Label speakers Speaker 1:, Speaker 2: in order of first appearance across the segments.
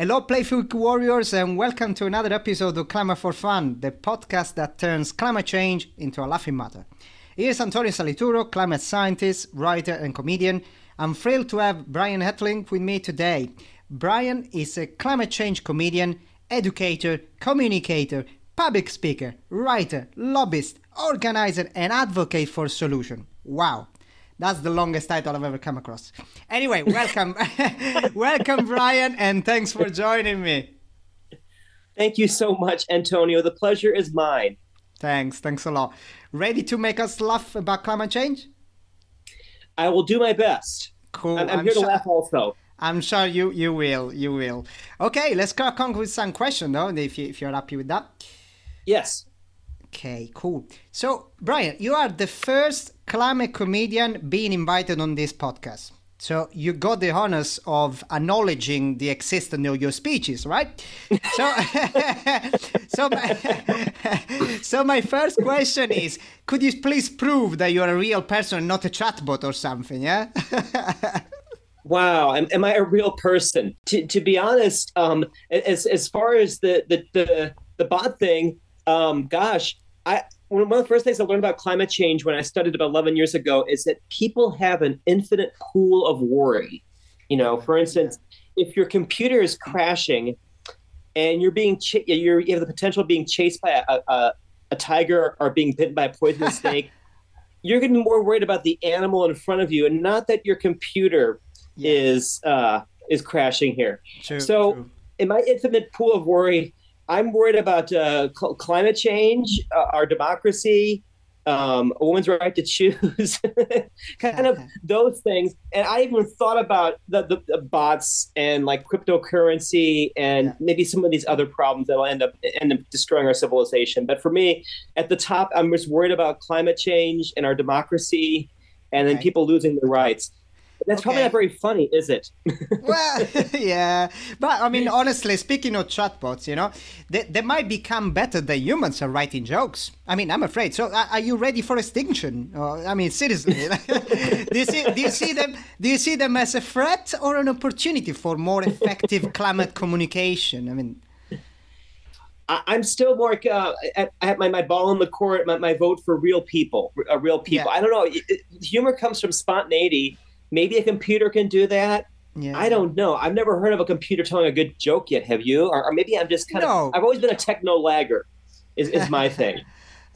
Speaker 1: Hello, Playful Warriors, and welcome to another episode of Climate for Fun, the podcast that turns climate change into a laughing matter. Here's Antonio Salituro, climate scientist, writer, and comedian. I'm thrilled to have Brian Ettling with me today. Brian is a climate change comedian, educator, communicator, public speaker, writer, lobbyist, organizer, and advocate for solution. Wow. That's the longest title I've ever come across. Anyway, welcome. welcome, Brian, and thanks for joining me.
Speaker 2: Thank you so much, Antonio. The pleasure is mine.
Speaker 1: Thanks. Thanks a lot. Ready to make us laugh about climate change?
Speaker 2: I will do my best.
Speaker 1: Cool.
Speaker 2: I'm, I'm, I'm here sure, to laugh also.
Speaker 1: I'm sure you you will. You will. Okay, let's crack on with some question though, if, you, if you're happy with that.
Speaker 2: Yes.
Speaker 1: Okay, cool. So, Brian, you are the first climate comedian being invited on this podcast. So you got the honors of acknowledging the existence of your speeches, right? so, so, my, so my first question is: Could you please prove that you are a real person, not a chatbot or something? Yeah.
Speaker 2: wow, am, am, I a real person? To, to be honest, um, as as far as the the the, the bot thing, um, gosh, I one of the first things I learned about climate change when I studied about 11 years ago is that people have an infinite pool of worry. You know, for instance, if your computer is crashing and you're being ch- you're, you have the potential of being chased by a, a, a tiger or being bitten by a poisonous snake, you're going to be more worried about the animal in front of you and not that your computer yeah. is uh, is crashing here. True, so, true. in my infinite pool of worry, I'm worried about uh, cl- climate change, uh, our democracy, um, a woman's right to choose, kind of those things. And I even thought about the, the, the bots and like cryptocurrency and yeah. maybe some of these other problems that will end up end up destroying our civilization. But for me, at the top, I'm just worried about climate change and our democracy, and then people losing their rights. That's okay. probably not very funny, is it?
Speaker 1: well, yeah. But I mean, honestly, speaking of chatbots, you know, they, they might become better than humans at writing jokes. I mean, I'm afraid. So, are you ready for extinction? Uh, I mean, seriously, do you see? Do you see them? Do you see them as a threat or an opportunity for more effective climate communication? I mean.
Speaker 2: I'm still more uh, at, at, my, my ball in the court, my, my vote for real people, uh, real people. Yeah. I don't know. It, it, humor comes from spontaneity Maybe a computer can do that. Yeah. I don't know. I've never heard of a computer telling a good joke yet. Have you? Or, or maybe I'm just kind no. of. I've always been a techno lagger. Is is my thing.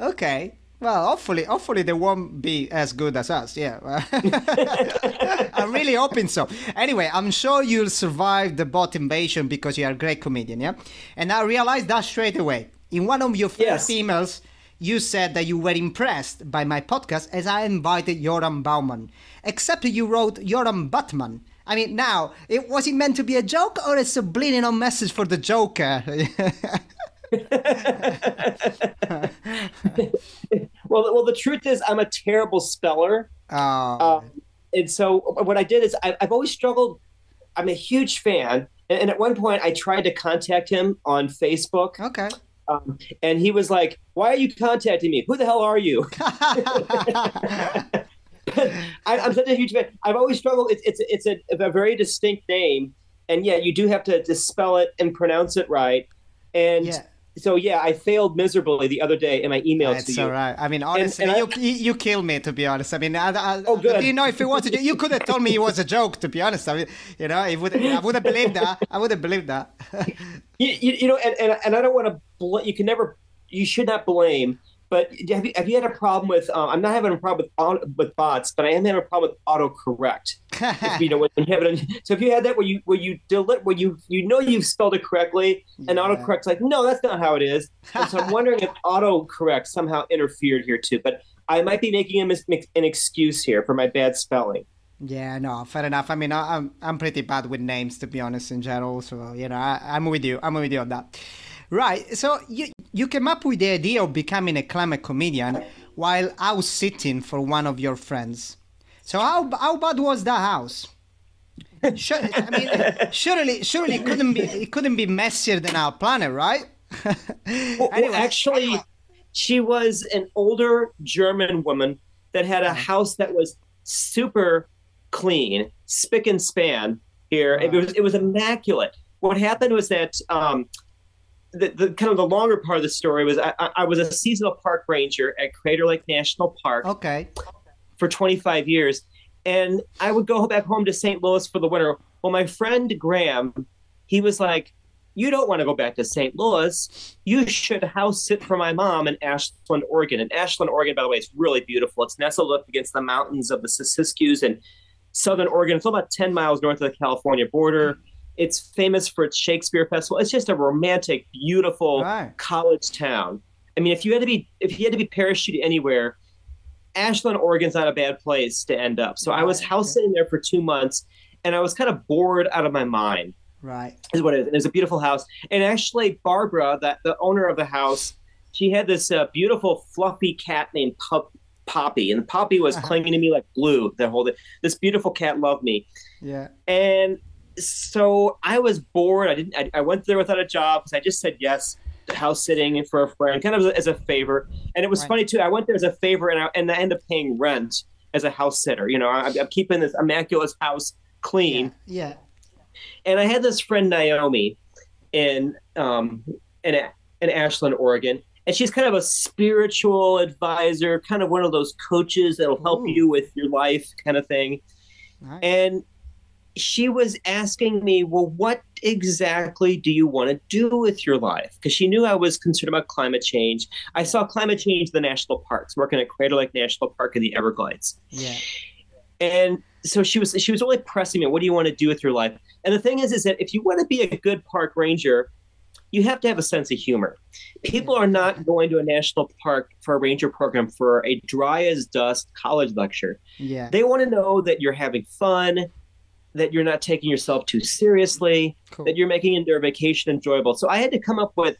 Speaker 1: okay. Well, hopefully, hopefully they won't be as good as us. Yeah, I'm really hoping so. Anyway, I'm sure you'll survive the bot invasion because you're a great comedian. Yeah, and I realized that straight away. In one of your first yes. emails, you said that you were impressed by my podcast as I invited Yoram Bauman, except you wrote Joram Batman. I mean, now, it, was it meant to be a joke or a subliminal message for the Joker?
Speaker 2: well, well, the truth is, I'm a terrible speller.
Speaker 1: Oh. Um,
Speaker 2: and so what I did is I, have always struggled. I'm a huge fan, and, and, at one point I tried to contact him on Facebook.
Speaker 1: Okay.
Speaker 2: Um, and he was like, "Why are you contacting me? Who the hell are you?" I, am such a huge fan. I've always struggled. It's it's it's a, a, very distinct name, and yeah, you do have to, to spell it and pronounce it right. And yeah so yeah, I failed miserably the other day in my email That's to you.
Speaker 1: all right. I mean, honestly, and, and you, I, you killed me to be honest. I mean, I, I,
Speaker 2: oh good.
Speaker 1: You know, if it was, a, you could have told me it was a joke. To be honest, I mean, you know, I would, I would have believed that. I would have believed that.
Speaker 2: you, you, you, know, and, and and I don't want to. Bl- you can never. You should not blame but have you, have you had a problem with? Um, I'm not having a problem with with bots, but I am having a problem with autocorrect. you know, so if you had that where you where you deli- where you you know you've spelled it correctly, and yeah. autocorrect's like, no, that's not how it is. And so I'm wondering if autocorrect somehow interfered here too. But I might be making a mis- an excuse here for my bad spelling.
Speaker 1: Yeah, no, fair enough. I mean, I, I'm I'm pretty bad with names to be honest in general. So you know, I, I'm with you. I'm with you on that. Right. So you you came up with the idea of becoming a climate comedian while house sitting for one of your friends. So how how bad was that house? I mean, surely surely it couldn't be it couldn't be messier than our planet, right?
Speaker 2: well, anyway. well, actually, she was an older German woman that had a house that was super clean, spick and span. Here, it was it was immaculate what happened was that um, the, the kind of the longer part of the story was I, I was a seasonal park ranger at Crater Lake National Park.
Speaker 1: Okay.
Speaker 2: For 25 years, and I would go back home to St. Louis for the winter. Well, my friend Graham, he was like, "You don't want to go back to St. Louis. You should house sit for my mom in Ashland, Oregon." And Ashland, Oregon, by the way, is really beautiful. It's nestled up against the mountains of the Siskiyous and Southern Oregon. It's about 10 miles north of the California border. It's famous for its Shakespeare Festival. It's just a romantic, beautiful
Speaker 1: Right.
Speaker 2: college town. I mean, if you had to be if you had to be parachuted anywhere, Ashland, Oregon's not a bad place to end up. So I was house sitting there for two months, and I was kind of bored out of my mind.
Speaker 1: Right.
Speaker 2: Is what it is. And it's a beautiful house, and actually Barbara, that the owner of the house, she had this uh, beautiful fluffy cat named Pup, Poppy, and Poppy was
Speaker 1: Uh-huh.
Speaker 2: clinging to me like glue. The whole day. this beautiful cat loved me,
Speaker 1: Yeah.
Speaker 2: and so I was bored. I didn't. I, I went there without a job because I just said yes house sitting for a friend, kind of as a favor. And it was
Speaker 1: Right.
Speaker 2: funny too. I went there as a favor, and I, and I ended up paying rent as a house sitter. You know, I, I'm keeping this immaculate house clean.
Speaker 1: Yeah.
Speaker 2: And I had this friend Naomi in um in in Ashland, Oregon. And she's kind of a spiritual advisor, kind of one of those coaches that'll help
Speaker 1: Ooh.
Speaker 2: you with your life kind of thing
Speaker 1: Nice.
Speaker 2: and she was asking me, "Well, what exactly do you want to do with your life?" Because she knew I was concerned about climate change. I saw climate change in the national parks, working at Crater Lake National Park in the Everglades,
Speaker 1: yeah.
Speaker 2: and so she was she was really pressing me, "What do you want to do with your life?" And the thing is, is that if you want to be a good park ranger, you have to have a sense of humor. People are not going to a national park for a ranger program for a dry as dust college lecture.
Speaker 1: Yeah.
Speaker 2: They want to know that you're having fun, that you're not taking yourself too seriously,
Speaker 1: Cool.
Speaker 2: that you're making their vacation enjoyable. So I had to come up with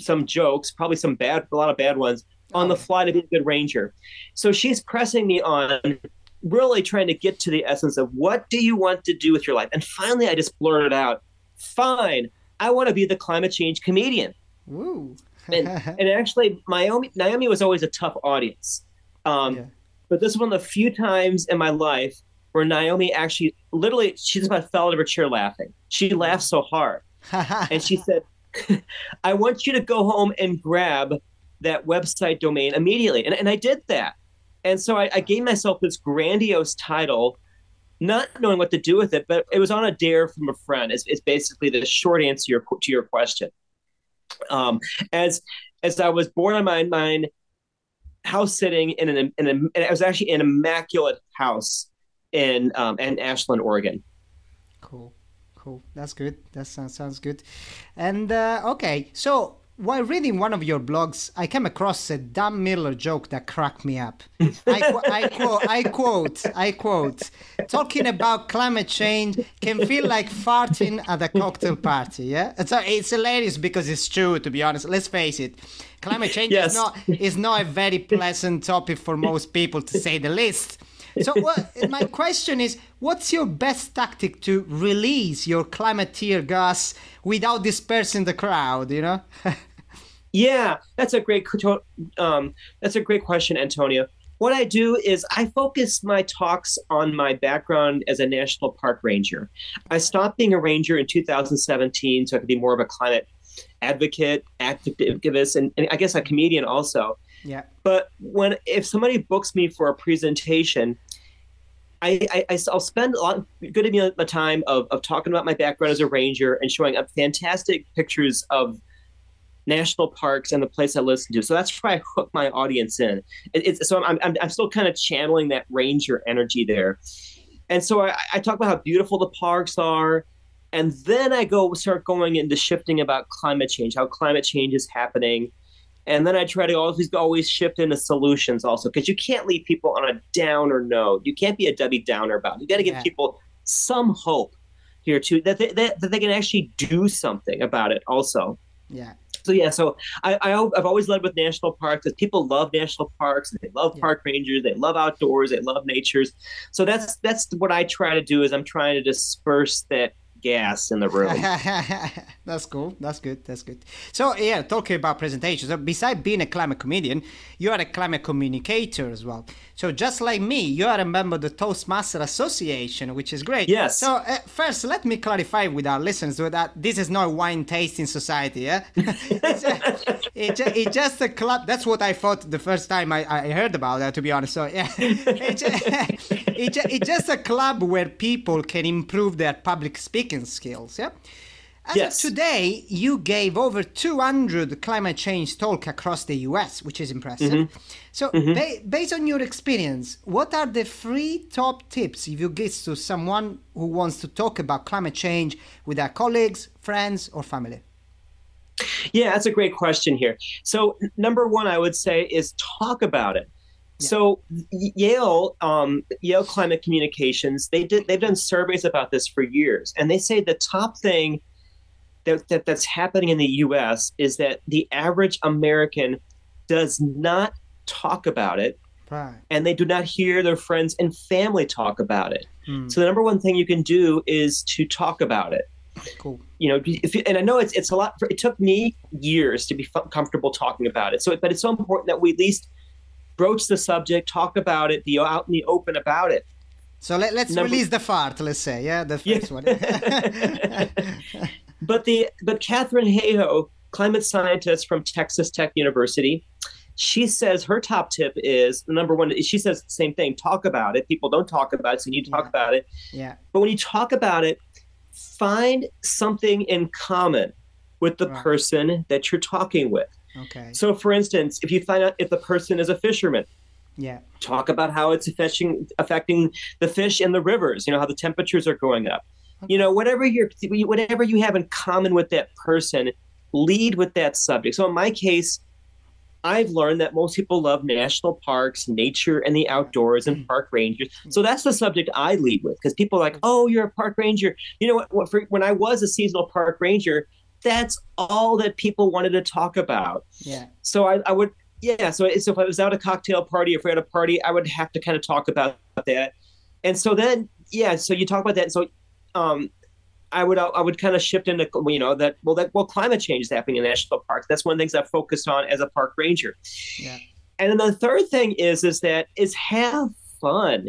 Speaker 2: some jokes, probably some bad, a lot of bad ones, on the
Speaker 1: Oh.
Speaker 2: fly to be a good ranger. So she's pressing me on, really trying to get to the essence of what do you want to do with your life. And finally, I just blurted out, "Fine, I want to be the climate change comedian."
Speaker 1: Woo.
Speaker 2: And actually, Naomi, Naomi was always a tough audience. Um,
Speaker 1: Yeah.
Speaker 2: But this is one of the few times in my life where Naomi actually, literally, she just about fell out of her chair laughing. She laughed so hard. And she said, I want you to go home and grab that website domain immediately. And, and I did that. And so I, I gave myself this grandiose title, not knowing what to do with it, but it was on a dare from a friend. It's, it's basically the short answer to your, to your question. Um, as as I was born on my mind, house sitting in an, in a, and it was actually an immaculate house in um, in Ashland, Oregon.
Speaker 1: Cool, cool. That's good. That sounds sounds good. And uh, okay, so while reading one of your blogs, I came across a Dan Miller joke that cracked me up. I, I quote, I quote, I quote, talking about climate change can feel like farting at a cocktail party. Yeah, it's, uh, it's hilarious because it's true. To be honest, let's face it, climate change
Speaker 2: Yes.
Speaker 1: is not is not a very pleasant topic for most people, to say the least. So what, my question is, what's your best tactic to release your climate tear gas without dispersing the crowd? You know?
Speaker 2: Yeah, that's a great um, that's a great question, Antonio. What I do is I focus my talks on my background as a national park ranger. I stopped being a ranger in 2017 so I could be more of a climate advocate, activist, and, and I guess a comedian also.
Speaker 1: yeah.
Speaker 2: But when if somebody books me for a presentation, I, I will spend a lot good amount of time of, of talking about my background as a ranger and showing up fantastic pictures of national parks and the place I listen to. So that's where I hook my audience in. It, so I'm, I'm I'm still kind of channeling that ranger energy there, and so I, I talk about how beautiful the parks are, and then I go start going into shifting about climate change, how climate change is happening. And then I try to always always shift into solutions also because you can't leave people on a downer note. You can't be a Debbie Downer about it. You got to give
Speaker 1: Yeah.
Speaker 2: people some hope here too that they, that, that they can actually do something about it also.
Speaker 1: Yeah.
Speaker 2: So yeah, so I, I I've always led with national parks because people love national parks and they love
Speaker 1: Yeah.
Speaker 2: park rangers, they love outdoors, they love natures. So that's that's what I try to do is I'm trying to disperse that gas in the room.
Speaker 1: that's cool. That's good. That's good. So yeah, talking about presentations. So besides being a climate comedian, you are a climate communicator as well. So just like me, you are a member of the Toastmaster Association, which is great.
Speaker 2: Yes.
Speaker 1: So uh, first, let me clarify with our listeners that this is not a wine tasting society. Yeah. it's, a, it's, just a club. That's what I thought the first time I, I heard about that. To be honest, so yeah, it's, it's, it's just a club where people can improve their public speaking skills. Yeah. As yes. today, you gave over 200 climate change talk across the US, which is impressive. Mm-hmm. So, mm-hmm. Ba- based on your experience, what are the three top tips if you give to someone who wants to talk about climate change with their colleagues, friends, or family?
Speaker 2: Yeah, that's a great question here. So, number one, I would say is talk about it. Yeah. So Yale, um, Yale Climate Communications, they did they've done surveys about this for years, and they say the top thing that, that that's happening in the U.S. is that the average American does not talk about it, right. and they do not hear their friends and family talk about it. Hmm. So the number one thing you can do is to talk about it.
Speaker 1: Cool.
Speaker 2: You know, if and I know it's it's a lot. For, it took me years to be f- comfortable talking about it. So, but it's so important that we at least broach the subject, talk about it, be out in the open about it.
Speaker 1: So let, us release the fart. Let's say, yeah, the first
Speaker 2: yeah. one. But the but Katharine Hayhoe, climate scientist from Texas Tech University, she says her top tip is number one. She says the same thing: talk about it. People don't talk about it, so you need to talk
Speaker 1: yeah.
Speaker 2: about it.
Speaker 1: Yeah.
Speaker 2: But when you talk about it, find something in common with the right. person that you're talking with.
Speaker 1: Okay.
Speaker 2: So, for instance, if you find out if the person is a fisherman,
Speaker 1: yeah,
Speaker 2: talk about how it's affecting affecting the fish in the rivers. You know how the temperatures are going up. Okay. You know, whatever you're, whatever you have in common with that person, lead with that subject. So in my case, I've learned that most people love national parks, nature, and the outdoors, and mm. park rangers. So that's the subject I lead with because people are like, "Oh, you're a park ranger." You know what? what for, when I was a seasonal park ranger, that's all that people wanted to talk about.
Speaker 1: Yeah.
Speaker 2: So I, I would, yeah. So, so if I was out at a cocktail party, if we had a party, I would have to kind of talk about that. And so then, yeah. So you talk about that. So um, I would I would kind of shift into you know that well that well climate change is happening in national parks. That's one of the things I've focused on as a park ranger.
Speaker 1: Yeah.
Speaker 2: And then the third thing is is that is have fun.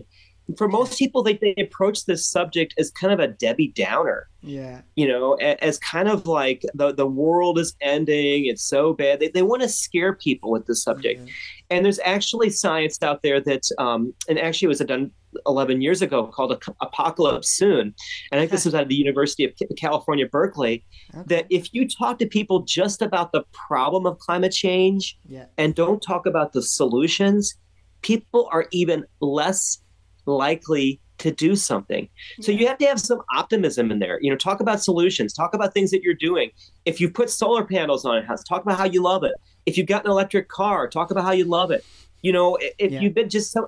Speaker 2: For most people, they, they approach this subject as kind of a Debbie Downer.
Speaker 1: Yeah.
Speaker 2: You know, as kind of like the, the world is ending, it's so bad. They, they want to scare people with the subject. Mm-hmm. And there's actually science out there that, um, and actually it was done 11 years ago called Apocalypse Soon. And I think this was out of the University of California, Berkeley, okay. that if you talk to people just about the problem of climate change
Speaker 1: yeah.
Speaker 2: and don't talk about the solutions, people are even less likely to do something. So yeah. you have to have some optimism in there. You know, talk about solutions, talk about things that you're doing. If you put solar panels on a house, talk about how you love it. If you've got an electric car, talk about how you love it. You know, if yeah. you've been just some,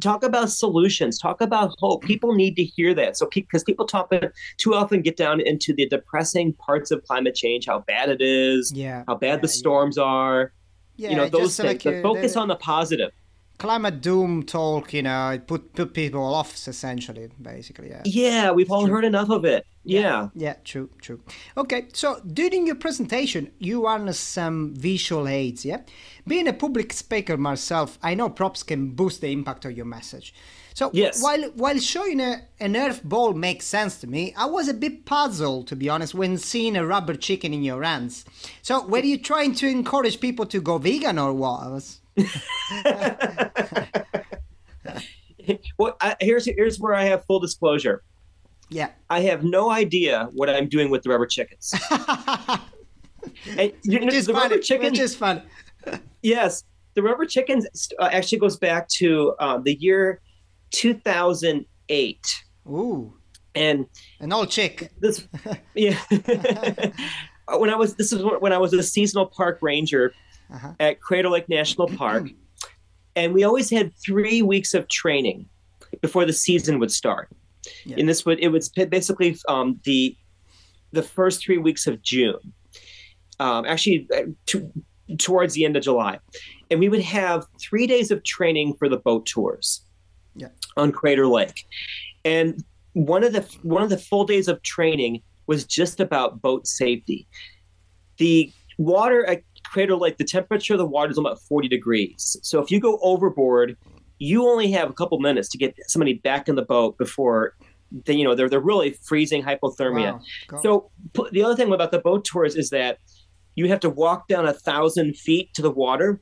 Speaker 2: talk about solutions, talk about hope. People need to hear that. So, because people talk too often get down into the depressing parts of climate change, how bad it is,
Speaker 1: yeah,
Speaker 2: how bad
Speaker 1: yeah,
Speaker 2: the storms are.
Speaker 1: Yeah,
Speaker 2: you know, those things. Like, focus on the positive
Speaker 1: climate doom talk, you know, it put put people off essentially, basically. Yeah.
Speaker 2: Yeah, we've all heard enough of it. Yeah.
Speaker 1: yeah. yeah. true, true. Okay, so during your presentation, you harness some visual aids, yeah? Being a public speaker myself, I know props can boost the impact of your message. So
Speaker 2: yes.
Speaker 1: while while showing a, an earth ball makes sense to me, I was a bit puzzled to be honest when seeing a rubber chicken in your hands. So were you trying to encourage people to go vegan or what?
Speaker 2: well, I, here's here's where I have full disclosure.
Speaker 1: Yeah,
Speaker 2: I have no idea what I'm doing with the rubber chickens.
Speaker 1: and, you know, the rubber chicken, which is fun.
Speaker 2: yes, the rubber chickens uh, actually goes back to uh, the year 2008.
Speaker 1: Ooh,
Speaker 2: and
Speaker 1: an old chick.
Speaker 2: This, yeah. when I was this is when I was a seasonal park ranger uh-huh. at Crater Lake National Park. and we always had three weeks of training before the season would start. Yeah. And this would it was basically um, the the first three weeks of June, um, actually uh, to, towards the end of July, and we would have three days of training for the boat tours
Speaker 1: yeah.
Speaker 2: on Crater Lake, and one of the one of the full days of training was just about boat safety. The water at Crater Lake, the temperature of the water is about 40 degrees. So if you go overboard, you only have a couple minutes to get somebody back in the boat before they, you know they're they're really freezing hypothermia.
Speaker 1: Wow.
Speaker 2: So p- the other thing about the boat tours is that you have to walk down a thousand feet to the water.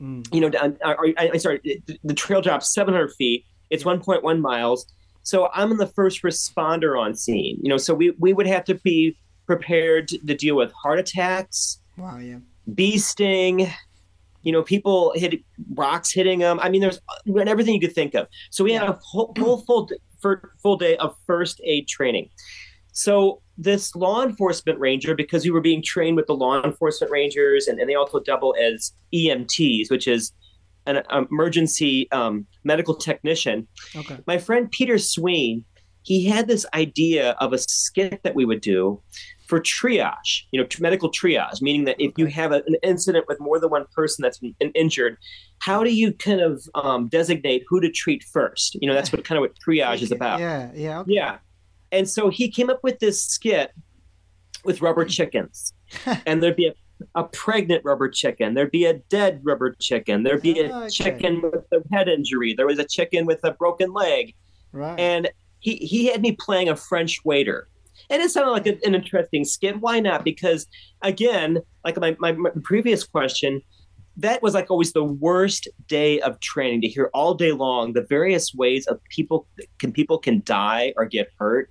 Speaker 1: Mm.
Speaker 2: You know, down, or, or- I, I sorry, the- the trail drops 700 feet. It's 1.1 miles. So I'm in the first responder on scene. You know, so we we would have to be prepared to deal with heart attacks,
Speaker 1: Wow, yeah.
Speaker 2: Bee sting, you know, people hit rocks hitting them. I mean, there's everything you could think of. So we had a whole, whole full full day of first aid training. So this law enforcement ranger, because we were being trained with the law enforcement rangers, and, and they also double as EMTs, which is an emergency um, medical technician.
Speaker 1: Okay.
Speaker 2: My friend Peter Sween, he had this idea of a skit that we would do for triage, you know, medical triage, meaning that if you have a, an incident with more than one person that's been in- injured, how do you kind of um, designate who to treat first? You know, that's what kind of what triage is about.
Speaker 1: Yeah, yeah. Okay.
Speaker 2: Yeah. And so he came up with this skit with rubber chickens. and there'd be a, a pregnant rubber chicken. There'd be a dead rubber chicken. There'd be a
Speaker 1: Okay.
Speaker 2: chicken with a head injury. There was a chicken with a broken leg.
Speaker 1: Right.
Speaker 2: And he, he had me playing a French waiter. And it sounded like a- an interesting skit. Why not? Because, again, like my, my, my previous question, that was like always the worst day of training to hear all day long the various ways of people can people can die or get hurt.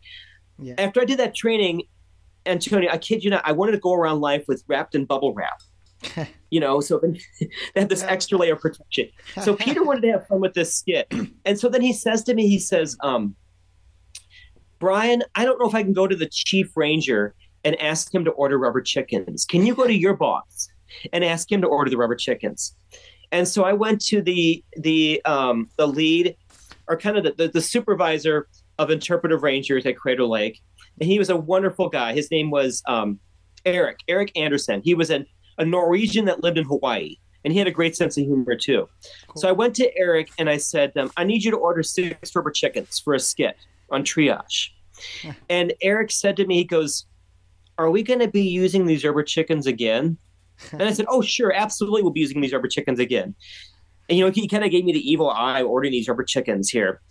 Speaker 1: Yeah.
Speaker 2: After I did that training, Antonio, I kid you not, I wanted to go around life with wrapped in bubble wrap. you know, so then they have this extra layer of protection. So Peter wanted to have fun with this skit. And so then he says to me, he says, um, Brian, I don't know if I can go to the chief ranger and ask him to order rubber chickens. Can you go to your boss and ask him to order the rubber chickens? And so I went to the the um, the lead, or kind of the, the, the supervisor of interpretive rangers at Crater Lake, and he was a wonderful guy. His name was um, Eric Eric Anderson. He was an, a Norwegian that lived in Hawaii, and he had a great sense of humor too. So I went to Eric and I said, um, "I need you to order six rubber chickens for a skit on triage." and Eric said to me, "He goes, are we going to be using these rubber chickens again?" And I said, "Oh, sure, absolutely, we'll be using these rubber chickens again." And you know, he kind of gave me the evil eye ordering these rubber chickens here.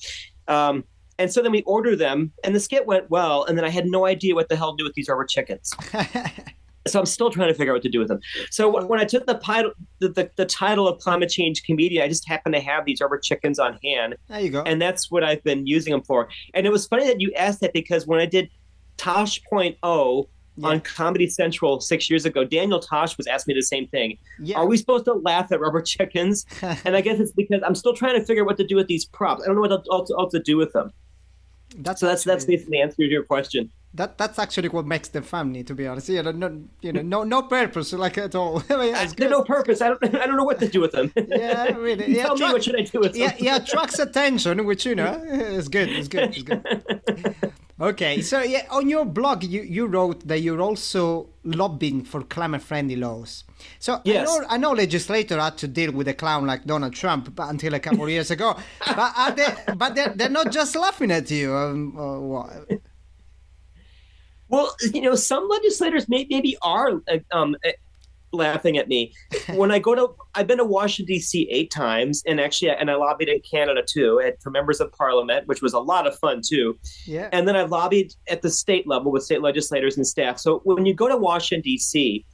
Speaker 2: Um, and so then we ordered them, and the skit went well. And then I had no idea what the hell to do with these rubber chickens. So I'm still trying to figure out what to do with them. So when, mm-hmm. when I took the, title, the, the, the title of climate change comedian, I just happened to have these rubber chickens on hand,
Speaker 1: there you go.
Speaker 2: and that's what I've been using them for. And it was funny that you asked that because when I did Tosh.0
Speaker 1: Yeah.
Speaker 2: on Comedy Central six years ago, Daniel Tosh was asking me the same thing.
Speaker 1: yeah.
Speaker 2: Are we supposed to laugh at rubber chickens? And I guess it's because I'm still trying to figure out what to do with these props. I don't know what else, else to do with them.
Speaker 1: That's
Speaker 2: So that's that's basically the answer to your question.
Speaker 1: that that's actually what makes them family, to be honest. You know, no, you know, no, no purpose, like at all. I mean, good.
Speaker 2: no purpose. I don't I don't know what to do with them.
Speaker 1: Yeah, really. Yeah,
Speaker 2: tell me what should I do with them.
Speaker 1: yeah, yeah, attracts attention, which you know is good. It's good. It's good. Okay, so yeah, on your blog, you, you wrote that you're also lobbying for climate-friendly laws. So
Speaker 2: Yes.
Speaker 1: I know I know legislators had to deal with a clown like Donald Trump, but until a couple of years ago. But they? But they're, they're not just laughing at you. Um?
Speaker 2: Well, you know, some legislators may, maybe are uh, um, laughing at me when I go to. I've been to Washington D.C. eight times, and actually, and I lobbied in Canada too, and for members of Parliament, which was a lot of fun too.
Speaker 1: Yeah.
Speaker 2: And then I've lobbied at the state level with state legislators and staff. So when you go to Washington D.C.,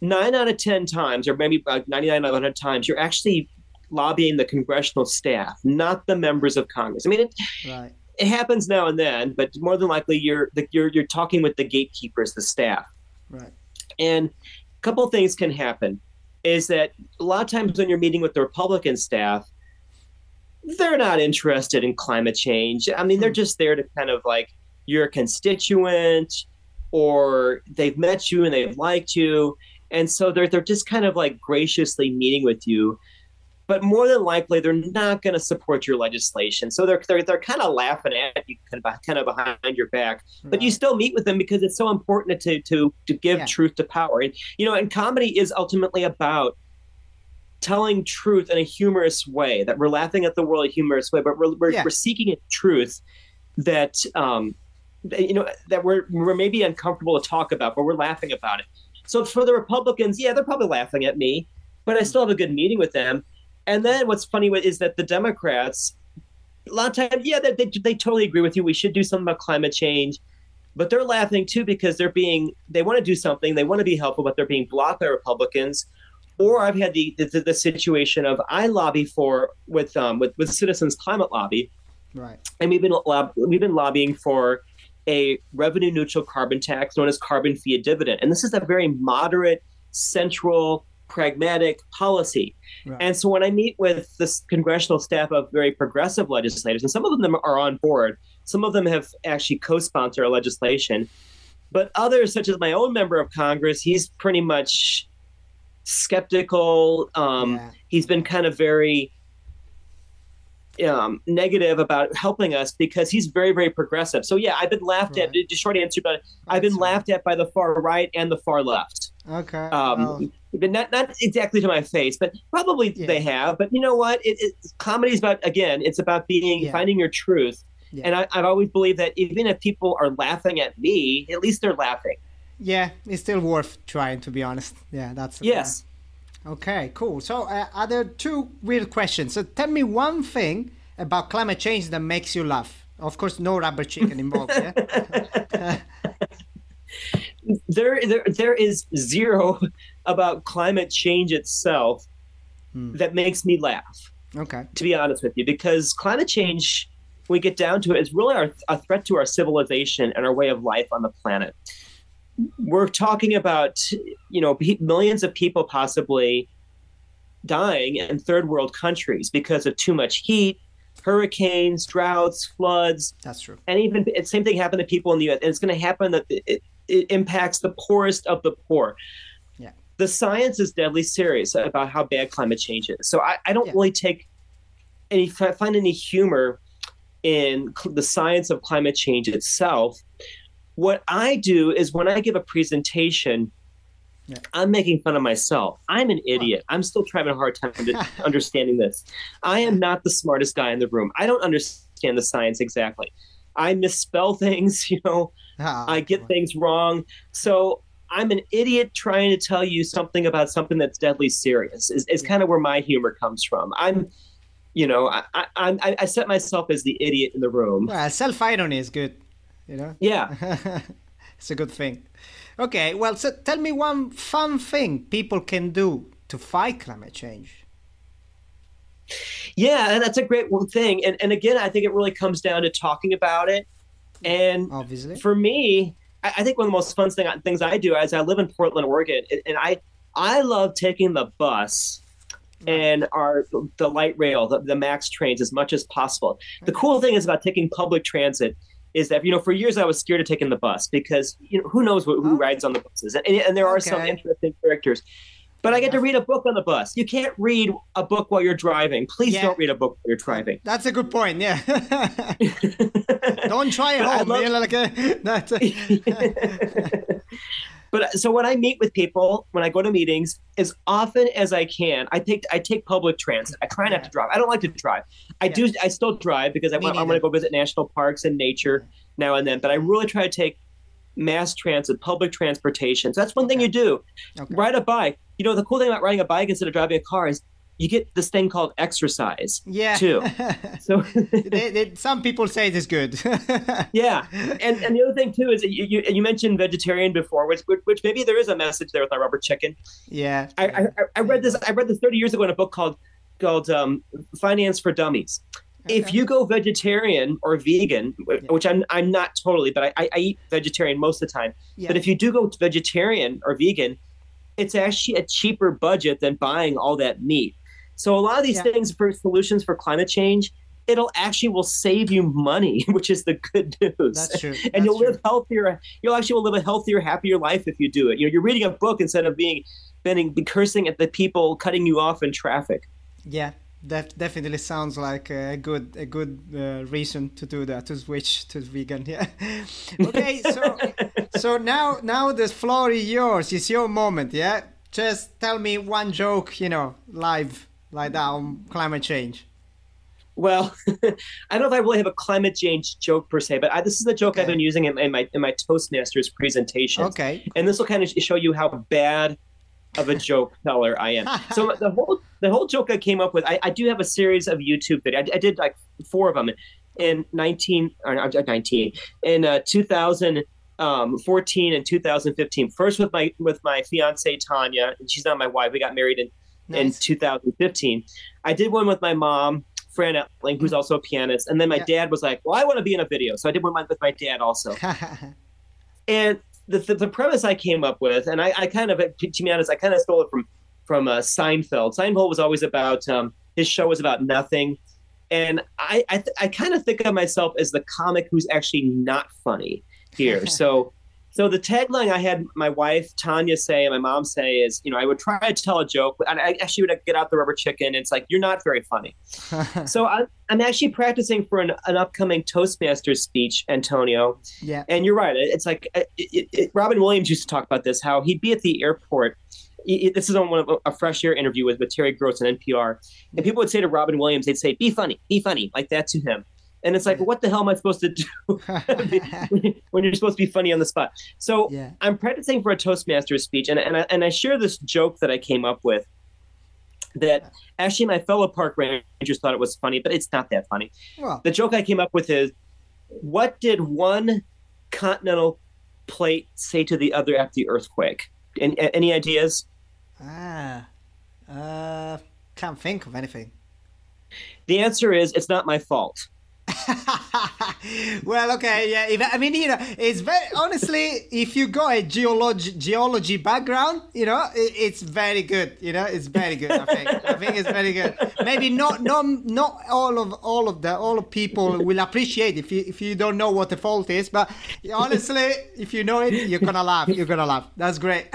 Speaker 2: nine out of ten times, or maybe about ninety-nine out of hundred times, you're actually lobbying the congressional staff, not the members of Congress. I mean, it,
Speaker 1: Right.
Speaker 2: it happens now and then, but more than likely you're the, you're you're talking with the gatekeepers, the staff.
Speaker 1: Right.
Speaker 2: And couple of things can happen is that a lot of times when you're meeting with the Republican staff, they're not interested in climate change. I mean, they're hmm. just there to kind of like you're a constituent or they've met you and they've liked you. And so they're they're just kind of like graciously meeting with you. But more than likely, they're not going to support your legislation. So they're they're, they're kind of laughing at you, kind of kind of behind your back but you still meet with them because it's so important to to to give
Speaker 1: Yeah.
Speaker 2: truth to power and you know and comedy is ultimately about telling truth in a humorous way that we're laughing at the world in a humorous way but we're, we're,
Speaker 1: Yeah.
Speaker 2: we're seeking a truth that um you know that we're we're maybe uncomfortable to talk about, but we're laughing about it. So for the Republicans, yeah, they're probably laughing at me, but I still have a good meeting with them. And then what's funny is that the Democrats, a lot of times, yeah, they, they, they totally agree with you. We should do something about climate change, but they're laughing too because they're being they want to do something, they want to be helpful, but they're being blocked by Republicans. Or I've had the the, the situation of I lobby for with um with with Citizens Climate Lobby,
Speaker 1: right?
Speaker 2: And we've been lob- we've been lobbying for a revenue neutral carbon tax known as carbon fee dividend. And this is a very moderate, central, pragmatic policy. Right. And so when I meet with the congressional staff of very progressive legislators, and some of them are on board, some of them have actually co sponsored legislation, but others, such as my own member of Congress, he's pretty much skeptical. Um, yeah. He's been kind of very um, negative about helping us because he's very, very progressive. So yeah, I've been laughed right. at. Short answer, but I've been laughed at by the far right and the far left.
Speaker 1: Okay.
Speaker 2: Um, well. But not not exactly to my face, but probably yeah. they have. But you know what? It, it, comedy is about again. It's about being yeah. finding your truth. Yeah. And I, I've always believed that even if people are laughing at me, at least they're laughing.
Speaker 1: Yeah, it's still worth trying. To be honest. Yeah, that's
Speaker 2: yes.
Speaker 1: Okay, cool. So, uh, are there two weird questions? So, tell me one thing about climate change that makes you laugh. Of course, no rubber chicken involved. Yeah.
Speaker 2: there, there, there is zero about climate change itself hmm. that makes me laugh.
Speaker 1: Okay.
Speaker 2: To be honest with you, because climate change, when we get down to it, is really our, a threat to our civilization and our way of life on the planet we're talking about you know millions of people possibly dying in third world countries because of too much heat hurricanes droughts floods
Speaker 1: that's true
Speaker 2: and even same thing happened to people in the us and it's going to happen that it, it impacts the poorest of the poor the science is deadly serious about how bad climate change is so i, I don't yeah. really take any find any humor in the science of climate change itself what I do is when I give a presentation, yeah. I'm making fun of myself. I'm an idiot. I'm still having a hard time understanding this. I am not the smartest guy in the room. I don't understand the science exactly. I misspell things, you know, oh, I get things wrong. So I'm an idiot trying to tell you something about something that's deadly serious, is, is kind of where my humor comes from. I'm, you know, I, I, I set myself as the idiot in the room.
Speaker 1: Well, self irony is good you know?
Speaker 2: Yeah.
Speaker 1: It's a good thing. Okay well so tell me one fun thing people can do to fight climate change.
Speaker 2: Yeah that's a great one thing and, and again i think it really comes down to talking about it and
Speaker 1: obviously.
Speaker 2: for me I, I think one of the most fun thing, things i do is i live in portland oregon and i i love taking the bus and our the light rail the, the max trains as much as possible. The cool thing is about taking public transit is that you know for years I was scared of taking the bus because you know who knows who, who rides on the buses. And, and there are okay. some interesting characters. But I get to read a book on the bus. You can't read a book while you're driving. Please yeah. don't read a book while you're driving.
Speaker 1: That's a good point. Yeah. don't try it home. Love... like a, that's a...
Speaker 2: but so when I meet with people, when I go to meetings, as often as I can, I take I take public transit. I try not yeah. to drive. I don't like to drive. I do. I still drive because I want, I want to go visit national parks and nature now and then. But I really try to take mass transit, public transportation. So that's one okay. thing you do. Okay. Ride a bike. You know, the cool thing about riding a bike instead of driving a car is you get this thing called exercise
Speaker 1: yeah.
Speaker 2: too. So
Speaker 1: they, they, some people say it is good.
Speaker 2: Yeah. And and the other thing too is you, you, you mentioned vegetarian before which which maybe there is a message there with my rubber chicken.
Speaker 1: Yeah.
Speaker 2: I, I, I read this i read this 30 years ago in a book called called um, finance for dummies. Okay. if you go vegetarian or vegan which i'm i'm not totally but i i eat vegetarian most of the time. Yeah. but if you do go vegetarian or vegan it's actually a cheaper budget than buying all that meat so a lot of these yeah. things for solutions for climate change, it'll actually will save you money, which is the good
Speaker 1: news. That's true.
Speaker 2: and
Speaker 1: That's
Speaker 2: you'll
Speaker 1: true.
Speaker 2: live healthier. You'll actually will live a healthier, happier life if you do it. You know, you're reading a book instead of being, being cursing at the people cutting you off in traffic.
Speaker 1: Yeah, that definitely sounds like a good a good uh, reason to do that to switch to vegan yeah okay so so now now the floor is yours it's your moment yeah just tell me one joke you know live like that on climate change?
Speaker 2: Well, I don't know if I really have a climate change joke per se, but I, this is the joke
Speaker 1: Okay.
Speaker 2: I've been using in, in my in my Toastmasters presentation.
Speaker 1: Okay.
Speaker 2: and this will kind of show you how bad of a joke teller I am. So the whole the whole joke I came up with, I, I do have a series of YouTube videos. I, I did like four of them in 19 or 19 in uh, 2014 and 2015. First with my with my fiance Tanya, and she's not my wife. We got married in in 2015. I did one with my mom. Fran Ettling, who's also a pianist, and then my
Speaker 1: Yeah.
Speaker 2: dad was like, "Well, I want to be in a video," so I did one with my dad also. And the, the, the premise I came up with, and I, I kind of, to be honest, I kind of stole it from from uh, Seinfeld. Seinfeld was always about um, his show was about nothing, and I I, th- I kind of think of myself as the comic who's actually not funny here. so. So the tagline I had my wife Tanya say and my mom say is, you know, I would try to tell a joke, and I actually would get out the rubber chicken. It's like you're not very funny. So I'm, I'm actually practicing for an, an upcoming Toastmasters speech, Antonio.
Speaker 1: yeah.
Speaker 2: And you're right. It's like uh, it, it, it, Robin Williams used to talk about this. How he'd be at the airport. This is on one of a, a fresh air interview with, with Terry Gross on NPR, and people would say to Robin Williams, they'd say, "Be funny, be funny," like that to him. And it's like, well, what the hell am I supposed to do when you're supposed to be funny on the spot? So
Speaker 1: yeah.
Speaker 2: I'm practicing for a Toastmasters speech, and and I, and I share this joke that I came up with. That actually my fellow park rangers thought it was funny, but it's not that funny
Speaker 1: Well,
Speaker 2: the joke I came up with is what did one continental plate say to the other after the earthquake? Any, any ideas?
Speaker 1: ah, uh, can't think of anything.
Speaker 2: The answer is it's not my fault.
Speaker 1: well, okay, yeah. If, I mean, you know, it's very honestly, if you got a geology geology background, you know, it, it's very good. You know, it's very good. I think. I think it's very good. Maybe not, not, not all of all of the all of people will appreciate if you if you don't know what the fault is, but honestly, if you know it, you're gonna laugh. You're gonna laugh. That's great.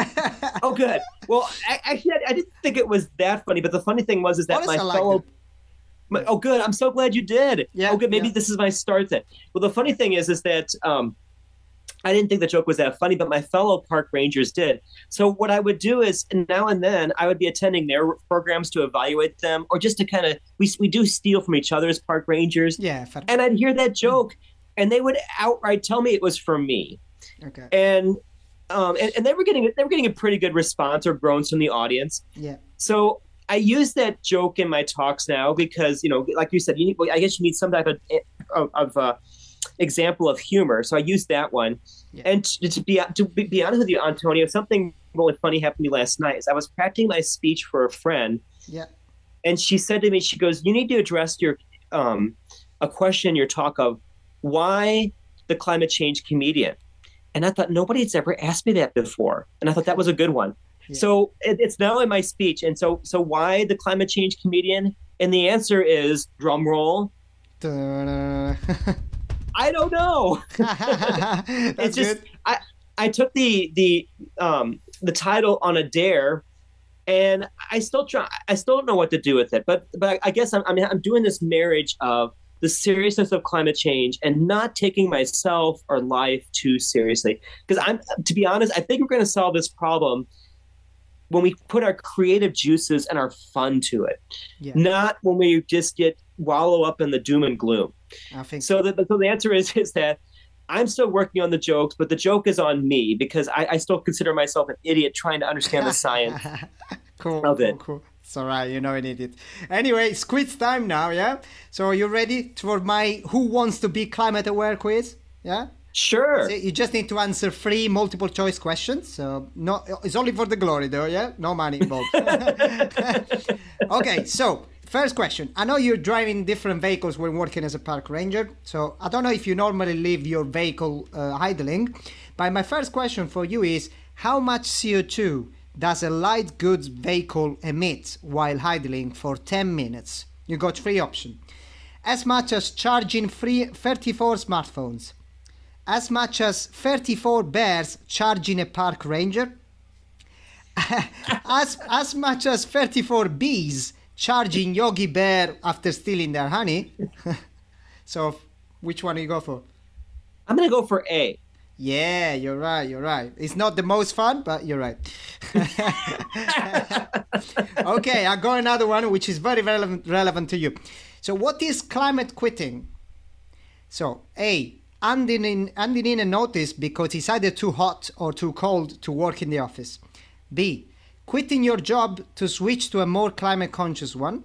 Speaker 2: Oh, good. Well, I, actually, I, I didn't think it was that funny, but the funny thing was is that
Speaker 1: Honestly,
Speaker 2: my fellow.
Speaker 1: it.
Speaker 2: Oh, good. I'm so glad you did.
Speaker 1: Yeah,
Speaker 2: Oh, good. Maybe
Speaker 1: yeah.
Speaker 2: this is my start then. Well, the funny thing is, is that um, I didn't think the joke was that funny, but my fellow park rangers did. So what I would do is now and then I would be attending their programs to evaluate them, or just to kind of we we do steal from each other as park rangers,
Speaker 1: yeah. fair-
Speaker 2: and I'd hear that joke, and they would outright tell me it was for me,
Speaker 1: Okay.
Speaker 2: and. Um, and, and they were getting they were getting a pretty good response or groans from the audience.
Speaker 1: Yeah.
Speaker 2: So I use that joke in my talks now because you know, like you said, you need. I guess you need some type of of, of uh, example of humor. So I use that one.
Speaker 1: Yeah.
Speaker 2: And to, to be to be, be honest with you, Antonio, something really funny happened to me last night. Is I was practicing my speech for a friend,
Speaker 1: Yeah.
Speaker 2: and she said to me, she goes, "You need to address your um, a question in your talk of why the climate change comedian." And I thought nobody's ever asked me that before, and I thought that was a good one.
Speaker 1: Yeah.
Speaker 2: So it, it's now in my speech, and so so why the climate change comedian? And the answer is drum roll. I don't know. It's just
Speaker 1: good.
Speaker 2: I I took the the um the title on a dare, and I still try. I still don't know what to do with it. But but I guess I'm I'm, I'm doing this marriage of the seriousness of climate change and not taking myself or life too seriously. Because I'm to be honest, I think we're going to solve this problem when we put our creative juices and our fun to it,
Speaker 1: Yeah.
Speaker 2: not when we just get wallow up in the doom and gloom.
Speaker 1: I think
Speaker 2: So the, so the answer is is that I'm still working on the jokes, but the joke is on me because I, I still consider myself an idiot trying to understand the science.
Speaker 1: cool,
Speaker 2: of
Speaker 1: cool,
Speaker 2: it.
Speaker 1: cool. It's alright, you know I need it. Anyway, it's quiz time now, yeah? So are you ready for my Who Wants to Be Climate Aware quiz? Yeah?
Speaker 2: Sure.
Speaker 1: So you just need to answer three multiple choice questions. So no, it's only for the glory though, yeah? No money involved. okay, so first question. I know you're driving different vehicles when working as a park ranger. So I don't know if you normally leave your vehicle uh, idling, but my first question for you is how much CO2 does a light goods vehicle emit while idling for 10 minutes? You got three options. As much as charging three, 34 smartphones, as much as 34 bears charging a park ranger, as, as much as 34 bees charging Yogi Bear after stealing their honey. so, which one do you go for?
Speaker 2: I'm gonna go for A.
Speaker 1: Yeah, you're right, you're right. It's not the most fun, but you're right. okay, I got another one which is very relevant relevant to you. So, what is climate quitting? So, A. Handing in, a notice because it's either too hot or too cold to work in the office. B. Quitting your job to switch to a more climate conscious one.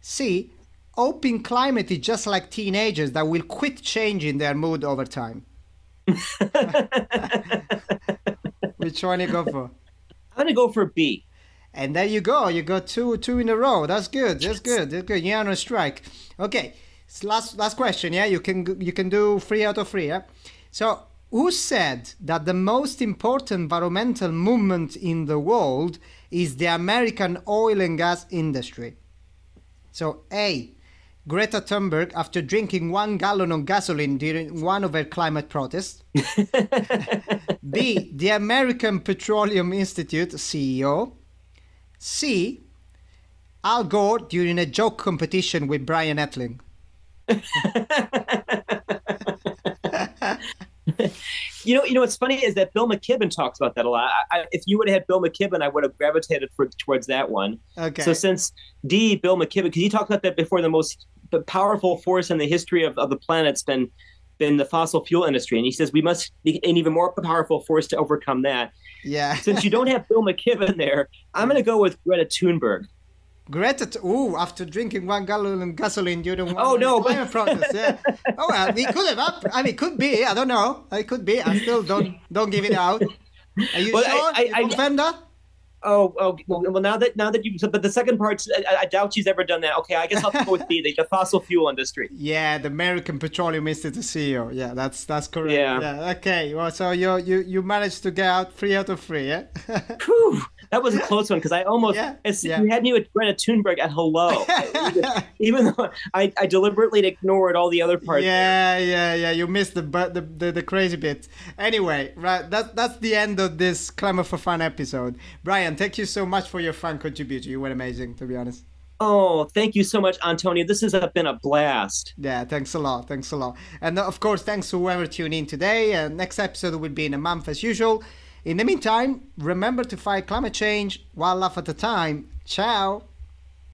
Speaker 1: C. Open climate is just like teenagers that will quit changing their mood over time. Which one you go for?
Speaker 2: I'm gonna go for B.
Speaker 1: And there you go. You got two two in a row. That's good. That's good. That's good. You're on a strike. Okay. Last last question. Yeah, you can you can do three out of three. Yeah. So who said that the most important environmental movement in the world is the American oil and gas industry? So A. Greta Thunberg after drinking one gallon of gasoline during one of her climate protests. B. The American Petroleum Institute CEO. C. Al Gore during a joke competition with Brian Ettling.
Speaker 2: you know, you know what's funny is that Bill McKibben talks about that a lot. I, if you would have had Bill McKibben, I would have gravitated for, towards that one.
Speaker 1: Okay.
Speaker 2: So since D, Bill McKibben, because he talked about that before, the most powerful force in the history of, of the planet's been been the fossil fuel industry, and he says we must be an even more powerful force to overcome that.
Speaker 1: Yeah.
Speaker 2: Since you don't have Bill McKibben there, I'm going to go with Greta Thunberg.
Speaker 1: Greta, ooh, after drinking one gallon of gasoline during one
Speaker 2: Oh, no,
Speaker 1: climate protest, yeah. Oh well, it could have. Up, I mean, it could be. I don't know. It could be. I still don't don't give it out. Are you
Speaker 2: Well,
Speaker 1: sure?
Speaker 2: I- I-
Speaker 1: you
Speaker 2: I-
Speaker 1: that?
Speaker 2: Oh, oh, well, well, now that now that you, but the second part, I, I doubt she's ever done that. Okay, I guess I'll go with B, the, the fossil fuel industry.
Speaker 1: Yeah, the American Petroleum Institute CEO. Yeah, that's that's correct.
Speaker 2: Yeah.
Speaker 1: Okay. Well, so you you you managed to get out three out of three. Yeah.
Speaker 2: Whew, that was a close one because I almost
Speaker 1: Yeah, yeah.
Speaker 2: you had me with Greta Thunberg at hello, even though I, I deliberately ignored all the other parts.
Speaker 1: yeah, yeah, yeah. You missed the but the, the the crazy bit. Anyway, right. That that's the end of this clamor for Fun episode. Brian, thank you so much for your fun contribution. You were amazing, to be honest.
Speaker 2: Oh, thank you so much, Antonio. This has been a blast.
Speaker 1: Yeah, thanks a lot. Thanks a lot. And of course, thanks to whoever tuned in today. Uh, next episode will be in a month as usual. In the meantime, remember to fight climate change one laugh at a time. Ciao.